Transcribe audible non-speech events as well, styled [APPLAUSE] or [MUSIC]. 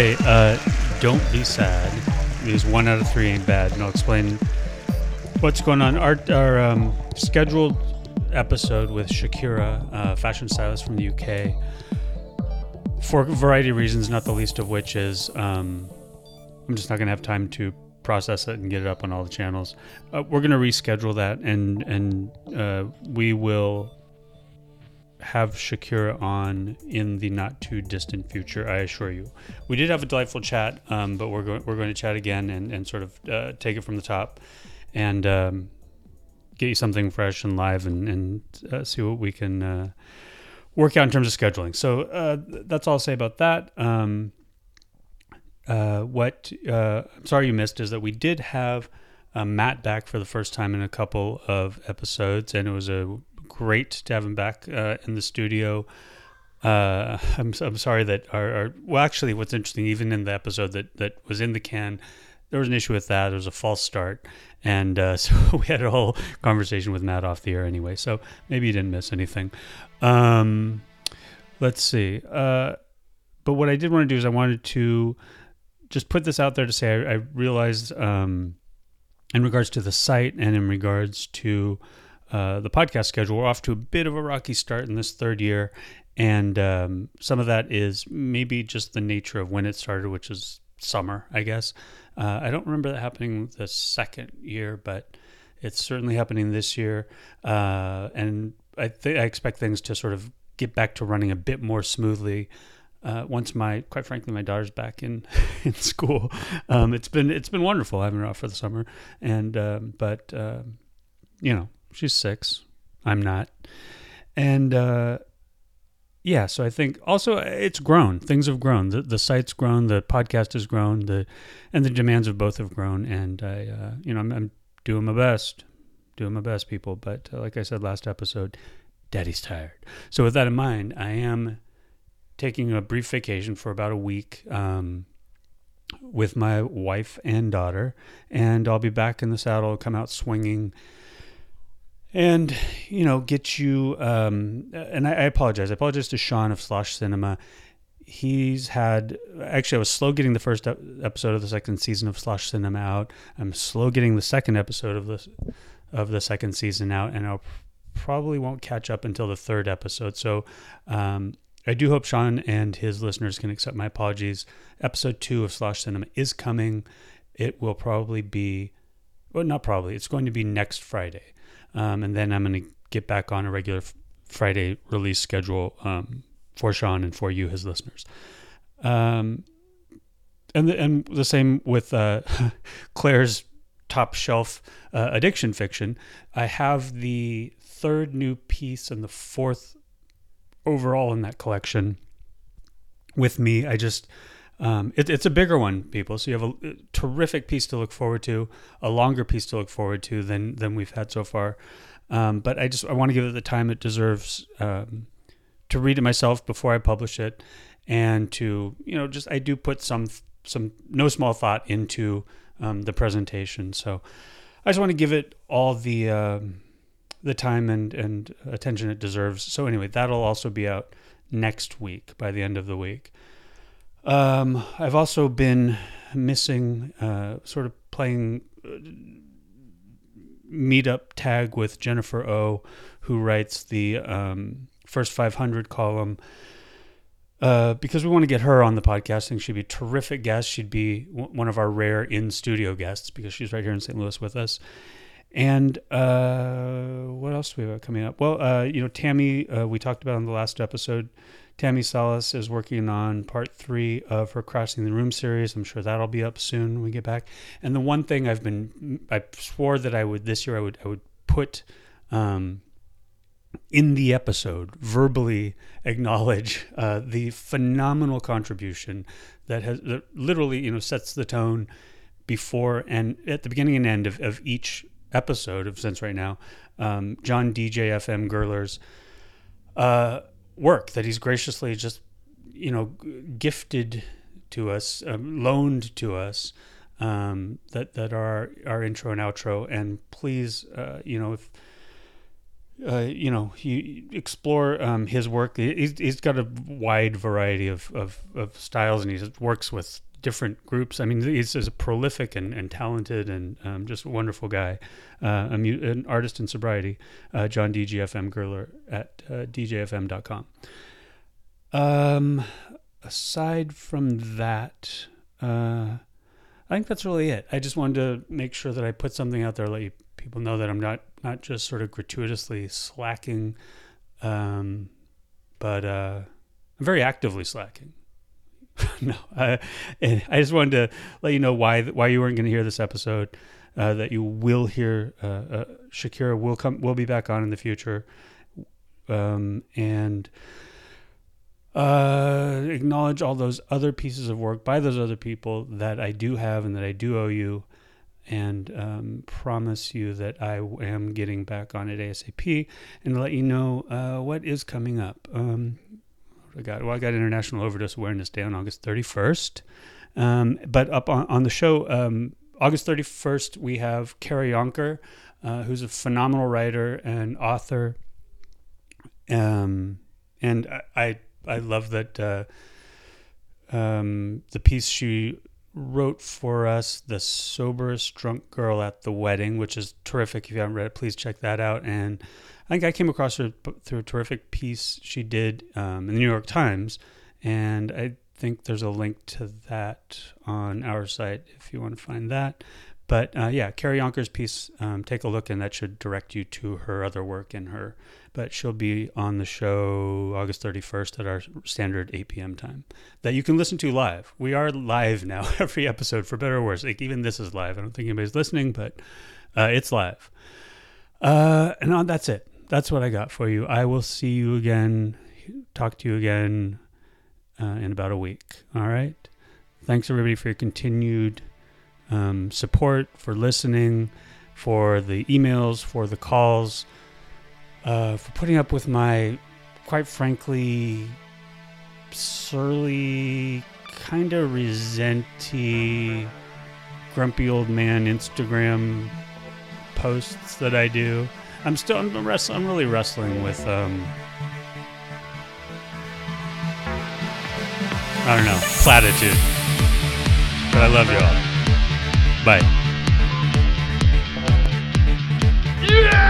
Wait, uh, don't be sad. Because one out of three ain't bad, and I'll explain what's going on. Our, our um, scheduled episode with Shakira, uh, fashion stylist from the UK, for a variety of reasons, not the least of which is um, I'm just not going to have time to process it and get it up on all the channels. Uh, we're going to reschedule that, and and uh, we will have Shakira on in the not too distant future. I assure you. We did have a delightful chat, um, but we're going we're going to chat again and and sort of uh, take it from the top, and um, get you something fresh and live, and and uh, see what we can. Uh, work out in terms of scheduling. So uh, that's all I'll say about that. Um, uh, what uh, I'm sorry you missed is that we did have Matt back for the first time in a couple of episodes, and it was a great to have him back uh, in the studio. Uh, I'm I'm sorry that our, our well actually what's interesting even in the episode that that was in the can there was an issue with that. There was a false start. And uh, [LAUGHS] so we had a whole conversation with Matt off the air anyway. So maybe you didn't miss anything. Um, let's see. Uh, but what I did want to do is I wanted to just put this out there to say I, I realized um, in regards to the site and in regards to uh, the podcast schedule, we're off to a bit of a rocky start in this third year. And um, some of that is maybe just the nature of when it started, which is summer, I guess. Uh, I don't remember that happening the second year, but it's certainly happening this year. Uh, and I, th- I expect things to sort of get back to running a bit more smoothly uh, once my quite frankly my daughter's back in [LAUGHS] in school um, it's been it's been wonderful having her off for the summer and um, but uh, you know she's six. I'm not. And uh, yeah so i think also it's grown. Things have grown. The, the site's grown. The podcast has grown. The and the demands of both have grown. And i uh, you know I'm, I'm, doing my best. Doing my best people. But uh, like i said last episode daddy's tired. So with that in mind i am taking a brief vacation for about a week um, with my wife and daughter, and I'll be back in the saddle, come out swinging, and you know, get you. Um, and I, I, apologize. I apologize to Sean of Slosh Cinema. He's had actually. I was slow getting the first episode of the second season of Slosh Cinema out. I'm slow getting the second episode of the of the second season out, and I'll probably won't catch up until the third episode. So. Um, I do hope Sean and his listeners can accept my apologies. Episode two of Slosh Cinema is coming. It will probably be, well, not probably, it's going to be next Friday. Um, and then I'm going to get back on a regular f- Friday release schedule um, for Sean and for you, his listeners. Um, and, the, and the same with uh, [LAUGHS] Claire's top shelf uh, addiction fiction. I have the third new piece and the fourth overall in that collection with me. I just um, it, it's a bigger one, people. So you have a, a, terrific piece to look forward to, a longer piece to look forward to than than we've had so far. Um, but I just I want to give it the time it deserves um, to read it myself before I publish it, and to you know just I do put some some no small thought into um, the presentation. So I just want to give it all the um, the time and and attention it deserves. So anyway, that'll also be out next week by the end of the week. Um, I've also been missing, uh, sort of playing uh, meetup tag with Jennifer O, who writes the um, first 500 column. Uh, because we want to get her on the podcast. Think she'd be terrific guest. She'd be w- one of our rare in studio guests because she's right here in St. Louis with us. And uh, what else do we have coming up? Well, uh, you know, Tammy, uh, we talked about on the last episode. Tammy Salas is working on part three of her Crossing the Room series. I'm sure that'll be up soon when we get back. And the one thing I've been, I swore that I would this year I would I would put um, in the episode verbally acknowledge uh, the phenomenal contribution that has that literally you know sets the tone before and at the beginning and end of, of each episode of Since Right Now. Um, John DJFM Gerler's uh, work that he's graciously just you know gifted to us, um, loaned to us. Um, that that are our intro and outro, and please, uh, you know, if uh, you know, you explore um, his work. He's, he's got a wide variety of, of, of, styles, and he works with different groups. I mean, he's, he's a prolific and, and talented and um, just a wonderful guy, uh, an artist in sobriety. Uh, John DJFM Gerler at uh, djfm.com. Um, aside from that, uh, I think that's really it. I just wanted to make sure that I put something out there, let you people know that I'm not not just sort of gratuitously slacking, um, but uh, I'm very actively slacking. [LAUGHS] no, I, I just wanted to let you know why why you weren't going to hear this episode. Uh, that you will hear uh, uh, Shakira will come will be back on in the future, um, and uh, acknowledge all those other pieces of work by those other people that I do have and that I do owe you and um, promise you that I am getting back on it ASAP and let you know uh, what is coming up. Um, I got well, I got International Overdose Awareness Day on August 31st, um, but up on, on the show um, August 31st we have Carrie Yonker, uh, who's a phenomenal writer and author, um, and I, I, I love that. Uh, um, the piece she wrote for us The Soberest Drunk Girl at the Wedding, which is terrific. If you haven't read it, please check that out. And I think I came across her through a terrific piece she did um, in the New York Times. And I think there's a link to that on our site if you want to find that. But uh, yeah, Carrie Yonker's piece, um, take a look, and that should direct you to her other work in her but she'll be on the show August 31st at our standard 8 p.m. time that you can listen to live. We are live now [LAUGHS] every episode, for better or worse. Like even this is live. I don't think anybody's listening, but uh, it's live. Uh, and uh, that's it. That's what I got for you. I will see you again, talk to you again uh, in about a week. All right. Thanks everybody for your continued um, support, for listening, for the emails, for the calls uh, for putting up with my, quite frankly, surly, kind of resenty, grumpy old man Instagram posts that I do. I'm still I'm wrestling. I'm really wrestling with um. I don't know platitude, but I love y'all. Bye. This